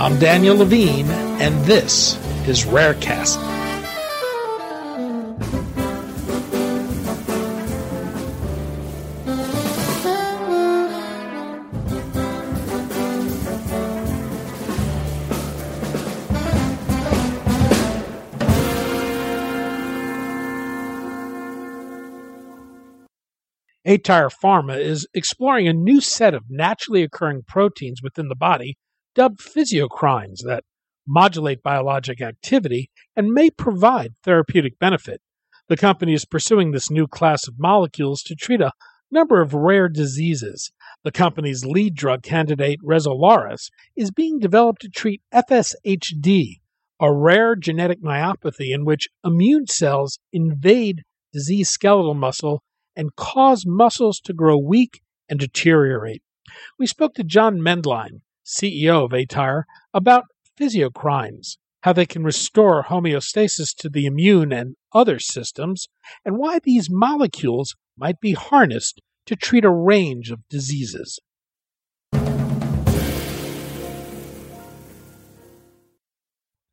I'm Daniel Levine, and this is Rarecast. aTyr Pharma is exploring a new set of naturally occurring proteins within the body dubbed physiocrines that modulate biologic activity and may provide therapeutic benefit. The company is pursuing this new class of molecules to treat a number of rare diseases. The company's lead drug candidate, Resolaris, is being developed to treat FSHD, a rare genetic myopathy in which immune cells invade diseased skeletal muscle and cause muscles to grow weak and deteriorate. We spoke to John Mendlein, CEO of aTyr, about physiocrines, how they can restore homeostasis to the immune and other systems, and why these molecules might be harnessed to treat a range of diseases.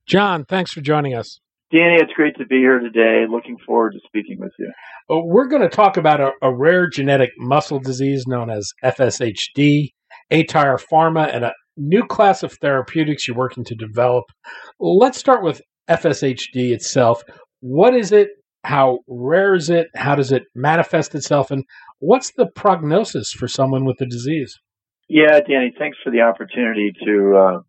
John, thanks for joining us. Danny, it's great to be here today. Looking forward to speaking with you. Well, we're going to talk about a, a, rare genetic muscle disease known as FSHD, aTyr Pharma, and a new class of therapeutics you're working to develop. Let's start with FSHD itself. What is it? How rare is it? How does it manifest itself? And what's the prognosis for someone with the disease? Yeah, Danny, thanks for the opportunity to uh,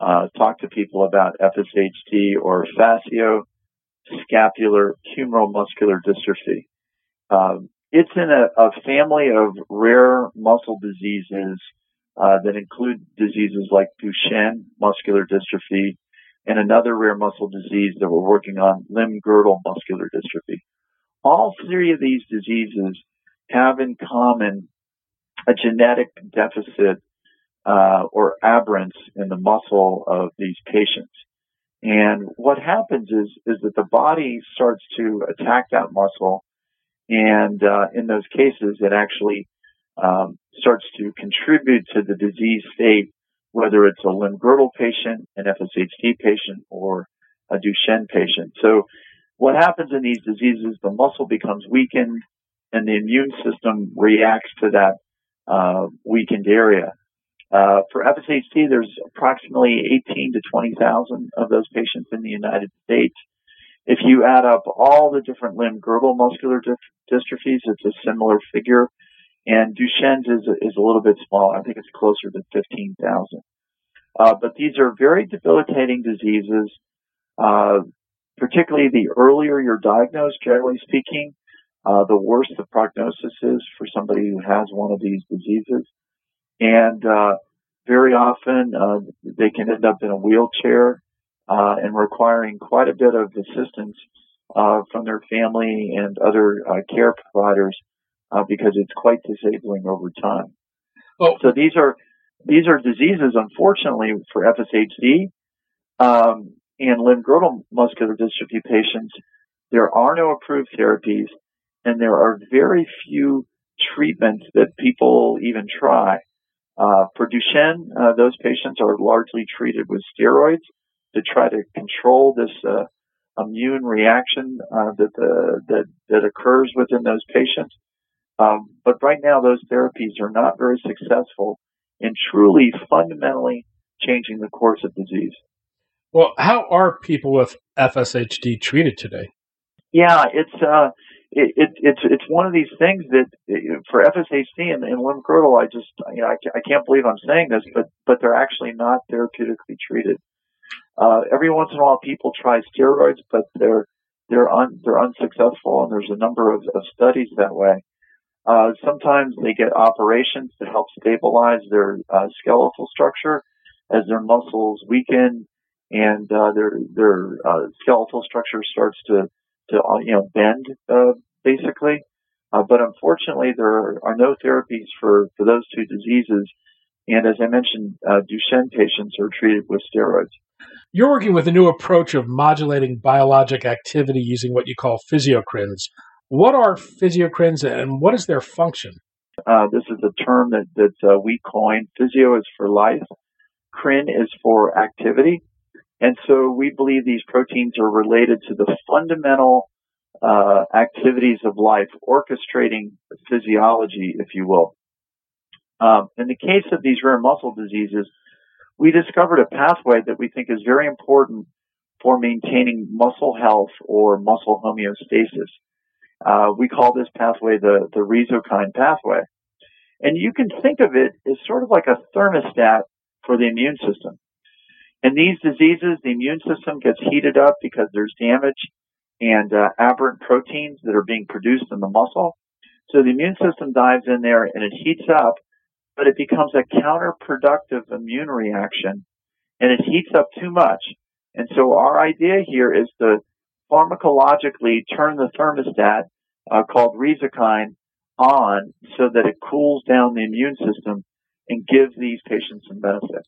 uh, talk to people about FSHD or facioscapular humeral muscular dystrophy. Um, it's in a, a, family of rare muscle diseases uh, that include diseases like Duchenne muscular dystrophy and another rare muscle disease that we're working on, limb girdle muscular dystrophy. All three of these diseases have in common a genetic deficit uh, or aberrance in the muscle of these patients. And what happens is is that the body starts to attack that muscle, and uh, in those cases, it actually um, starts to contribute to the disease state, whether it's a limb girdle patient, an FSHD patient, or a Duchenne patient. So, what happens in these diseases? The muscle becomes weakened, and the immune system reacts to that uh, weakened area. Uh, for FSHD, there's approximately 18 to 20,000 of those patients in the United States. If you add up all the different limb girdle muscular dystrophies, it's a similar figure. And Duchenne's is, is a little bit smaller. I think it's closer to 15,000. Uh, but these are very debilitating diseases. Uh, particularly the earlier you're diagnosed, generally speaking, uh, the worse the prognosis is for somebody who has one of these diseases and uh, very often uh, they can end up in a wheelchair uh, and requiring quite a bit of assistance uh, from their family and other care providers uh, because it's quite disabling over time. Oh. So these are these are diseases, unfortunately, for FSHD um, and limb girdle muscular dystrophy patients. There are no approved therapies, and there are very few treatments that people even try. Uh, for Duchenne, uh, those patients are largely treated with steroids to try to control this uh, immune reaction uh, that, the, that that occurs within those patients. Um, but right now, those therapies are not very successful in truly fundamentally changing the course of disease. Well, how are people with FSHD treated today? Yeah, it's uh, it, it, it's it's one of these things that for FSHD and, and limb girdle, I just you know I, I can't believe I'm saying this, but but they're actually not therapeutically treated. Uh, every once in a while, people try steroids, but they're they're un, they're unsuccessful, and there's a number of, of studies that way. Uh, sometimes they get operations to help stabilize their uh, skeletal structure as their muscles weaken and uh, their their uh, skeletal structure starts to to uh, you know bend uh, basically. but unfortunately, there are no therapies for for those two diseases. And as I mentioned, Duchenne patients are treated with steroids. You're working with a new approach of modulating biologic activity using what you call physiocrines. What are physiocrines and what is their function? Uh, this is a term that, that uh, we coined. Physio is for life, crin is for activity. And so we believe these proteins are related to the fundamental uh, activities of life, orchestrating physiology, if you will. Um, in the case of these rare muscle diseases, we discovered a pathway that we think is very important for maintaining muscle health or muscle homeostasis. Uh, we call this pathway the, the Resokine pathway. And you can think of it as sort of like a thermostat for the immune system. In these diseases, the immune system gets heated up because there's damage and uh, aberrant proteins that are being produced in the muscle. So the immune system dives in there and it heats up, but it becomes a counterproductive immune reaction and it heats up too much. And so our idea here is to pharmacologically turn the thermostat uh, called Resokine on so that it cools down the immune system and gives these patients some benefit.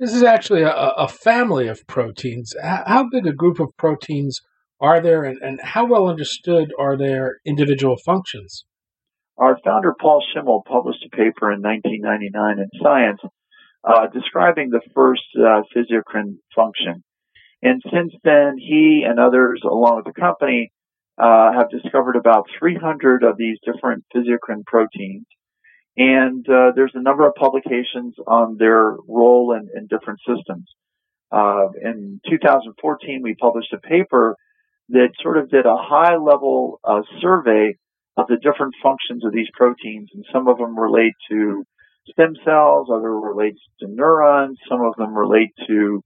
This is actually a, a family of proteins. How big a group of proteins are there, and, and how well understood are their individual functions? Our founder, Paul Schimmel, published a paper in 1999 in Science uh, describing the first uh, physiocrine function. And since then, he and others, along with the company, uh, have discovered about 300 of these different physiocrine proteins. And uh, there's a number of publications on their role in, in different systems. Uh, in 2014, we published a paper that sort of did a high level uh, survey of the different functions of these proteins, and some of them relate to stem cells, other relates to neurons, some of them relate to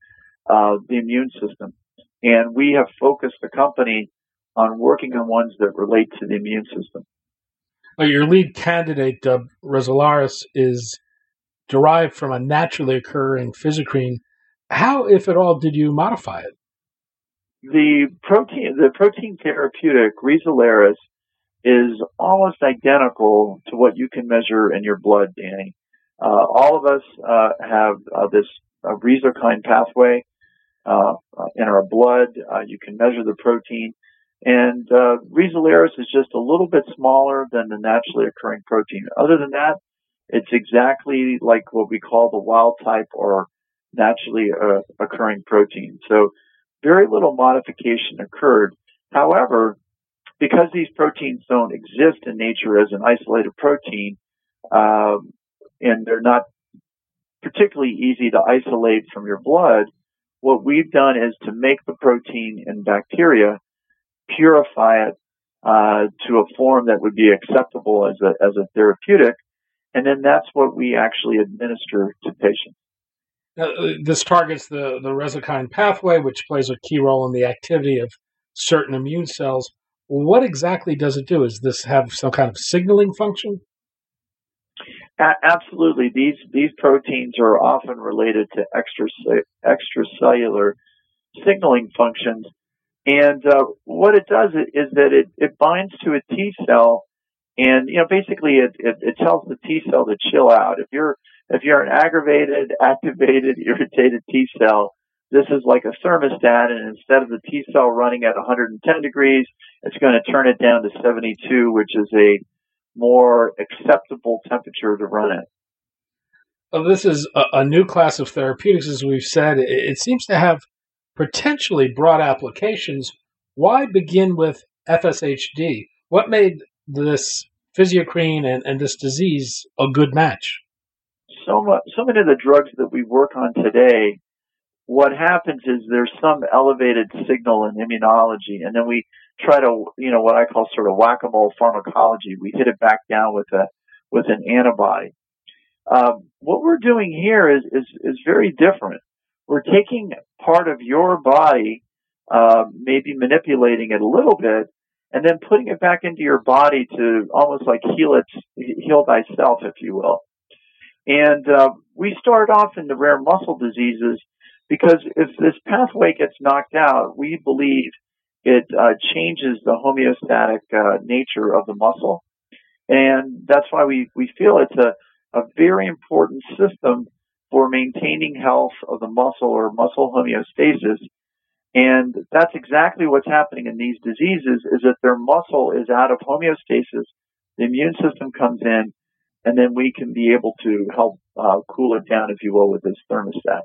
uh, the immune system. And we have focused the company on working on ones that relate to the immune system. Your lead candidate, uh, Resolaris, is derived from a naturally occurring physiocrine. How, if at all, did you modify it? The protein, the protein therapeutic Resolaris is almost identical to what you can measure in your blood, Danny. Uh, all of us uh, have uh, this uh, pathway in our blood. Uh, you can measure the protein. And uh, is just a little bit smaller than the naturally occurring protein. Other than that, it's exactly like what we call the wild type or naturally uh, occurring protein. So very little modification occurred. However, because these proteins don't exist in nature as an isolated protein, um, and they're not particularly easy to isolate from your blood, what we've done is to make the protein in bacteria purify it uh, to a form that would be acceptable as a as a therapeutic, and then that's what we actually administer to patients. Now, this targets the the Resokine pathway, which plays a key role in the activity of certain immune cells. What exactly does it do? Does this have some kind of signaling function? Absolutely. These these proteins are often related to extra extracellular signaling functions and uh, what it does is that it, it binds to a T cell, and you know basically it, it, it tells the T cell to chill out. If you're if you're an aggravated, activated, irritated T cell, this is like a thermostat, and instead of the T cell running at 110 degrees, it's going to turn it down to 72, which is a more acceptable temperature to run at. Well, this is a, a, new class of therapeutics, as we've said. It, it seems to have potentially broad applications, why begin with FSHD? What made this physiocrine and, and this disease a good match? So much, so many of the drugs that we work on today, what happens is there's some elevated signal in immunology, and then we try to, you know, what I call sort of whack-a-mole pharmacology. We hit it back down with a with an antibody. Um, what we're doing here is, is is very different we're taking part of your body, uh, maybe manipulating it a little bit, and then putting it back into your body to almost like heal it, heal thyself, if you will. And uh, we start off in the rare muscle diseases because if this pathway gets knocked out, we believe it uh, changes the homeostatic uh, nature of the muscle. And that's why we, we feel it's a, a very important system for maintaining health of the muscle or muscle homeostasis. And that's exactly what's happening in these diseases is that their muscle is out of homeostasis. The immune system comes in and then we can be able to help uh, cool it down, if you will, with this thermostat.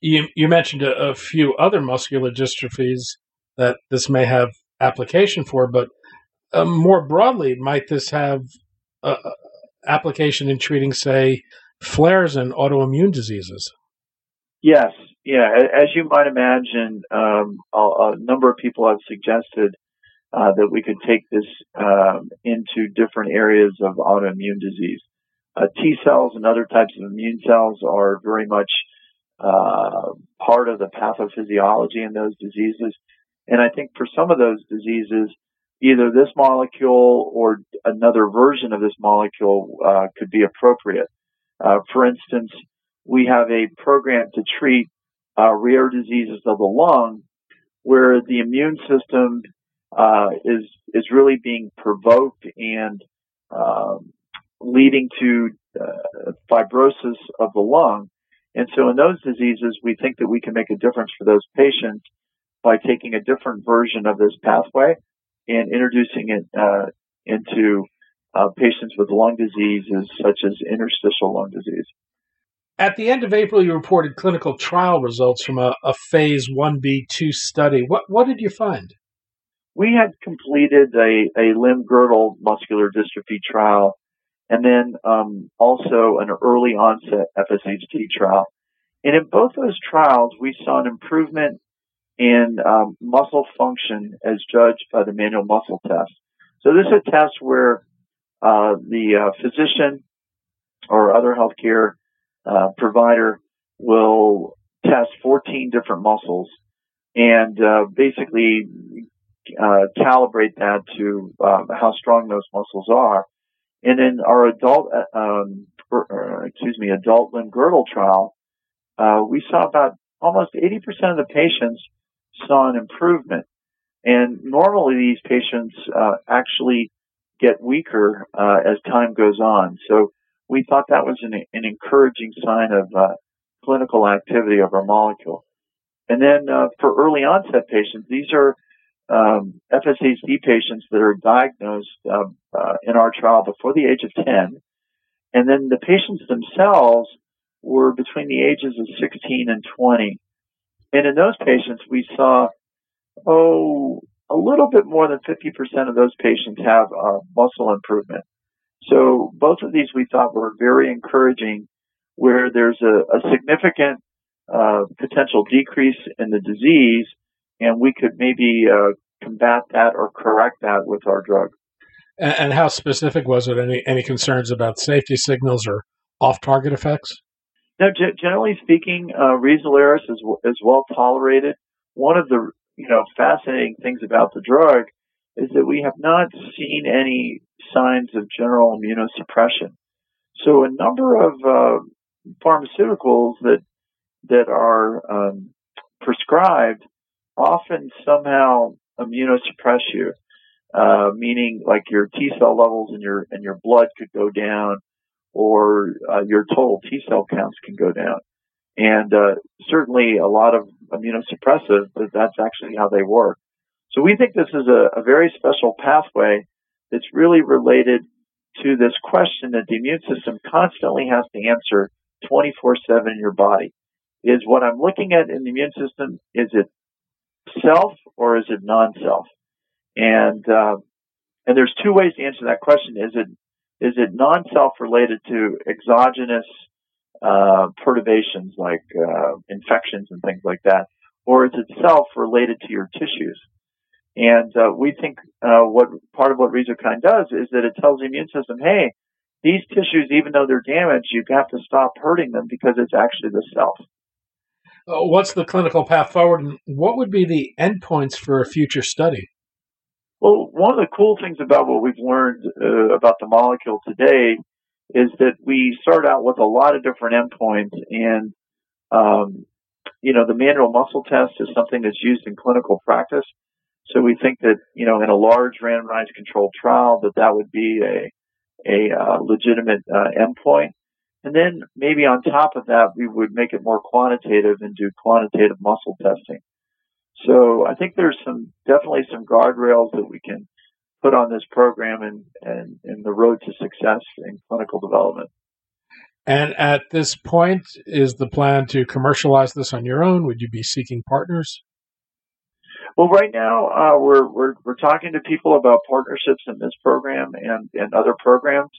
You, you mentioned a, a few other muscular dystrophies that this may have application for, but uh, more broadly, might this have uh, application in treating, say, flares and autoimmune diseases? Yes, yeah. As you might imagine, um, a, a, number of people have suggested uh, that we could take this um, into different areas of autoimmune disease. Uh, T cells and other types of immune cells are very much uh, part of the pathophysiology in those diseases. And I think for some of those diseases, either this molecule or another version of this molecule uh, could be appropriate. Uh, for instance, we have a program to treat uh, rare diseases of the lung where the immune system uh, is is really being provoked and um, leading to uh, fibrosis of the lung. And so in those diseases, we think that we can make a difference for those patients by taking a different version of this pathway and introducing it uh, into uh, patients with lung diseases such as interstitial lung disease. At the end of April, you reported clinical trial results from a, a phase 1b2 study. What, what did you find? We had completed a, a limb girdle muscular dystrophy trial and then um, also an early onset FSHD trial. And in both those trials, we saw an improvement in um, muscle function as judged by the manual muscle test. So this is a test where uh, the uh, physician or other healthcare uh, provider will test 14 different muscles and uh, basically uh, calibrate that to um, how strong those muscles are. And in our adult, uh, um, or, excuse me, adult limb girdle trial, we saw about almost 80% of the patients saw an improvement. And normally these patients uh, actually get weaker uh, as time goes on. So we thought that was an, an encouraging sign of uh, clinical activity of our molecule. And then uh, for early onset patients, these are um, FSHD patients that are diagnosed um, uh, in our trial before the age of 10. And then the patients themselves were between the ages of 16 and 20. And in those patients, we saw, oh, a little bit more than 50% of those patients have uh, muscle improvement. So both of these we thought were very encouraging where there's a, a significant uh, potential decrease in the disease and we could maybe uh, combat that or correct that with our drug. And, and how specific was it? Any, any concerns about safety signals or off-target effects? Now, g- generally speaking, uh, is, is well tolerated. One of the you know fascinating things about the drug is that we have not seen any signs of general immunosuppression. So a number of uh, pharmaceuticals that that are um, prescribed often somehow immunosuppress you, uh, meaning like your T cell levels in your in your blood could go down, or uh, your total T cell counts can go down. And uh, certainly a lot of immunosuppressive, but that's actually how they work. So we think this is a, a very special pathway that's really related to this question that the immune system constantly has to answer 24-7 in your body. Is what I'm looking at in the immune system, is it self or is it non-self? And, uh, and there's two ways to answer that question. Is it is it non-self related to exogenous uh, perturbations like uh, infections and things like that, or is it self related to your tissues? And uh, we think uh, what part of what Resokine does is that it tells the immune system, hey, these tissues, even though they're damaged, you have to stop hurting them because it's actually the self. Uh, what's the clinical path forward, and what would be the endpoints for a future study? Well, one of the cool things about what we've learned uh, about the molecule today is that we start out with a lot of different endpoints and um, you know, the manual muscle test is something that's used in clinical practice. So we think that, you know, in a large randomized controlled trial that that would be a, a uh, legitimate uh, endpoint. And then maybe on top of that, we would make it more quantitative and do quantitative muscle testing. So I think there's some, definitely some guardrails that we can put on this program and, and, and the road to success in clinical development. And at this point, is the plan to commercialize this on your own? Would you be seeking partners? Well, right now uh, we're we're we're talking to people about partnerships in this program and and other programs,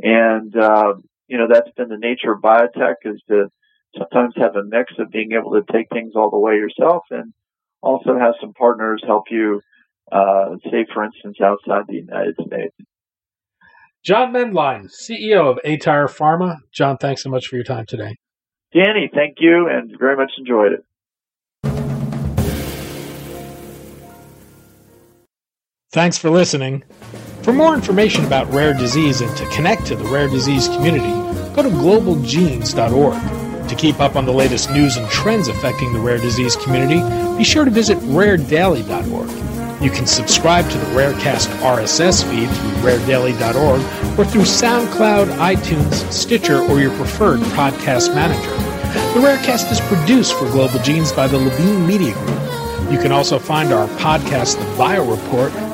and uh, you know that's been the nature of biotech is to sometimes have a mix of being able to take things all the way yourself and also have some partners help you, uh, say for instance, outside the United States. John Mendlein, CEO of aTyr Pharma. John, thanks so much for your time today. Danny, thank you and very much enjoyed it. Thanks for listening. For more information about rare disease and to connect to the rare disease community, go to globalgenes.org. To keep up on the latest news and trends affecting the rare disease community, be sure to visit raredaily.org. You can subscribe to the Rarecast RSS feed through raredaily.org or through SoundCloud, iTunes, Stitcher, or your preferred podcast manager. The Rarecast is produced for Global Genes by the Levine Media Group. You can also find our podcast, The Bio Report,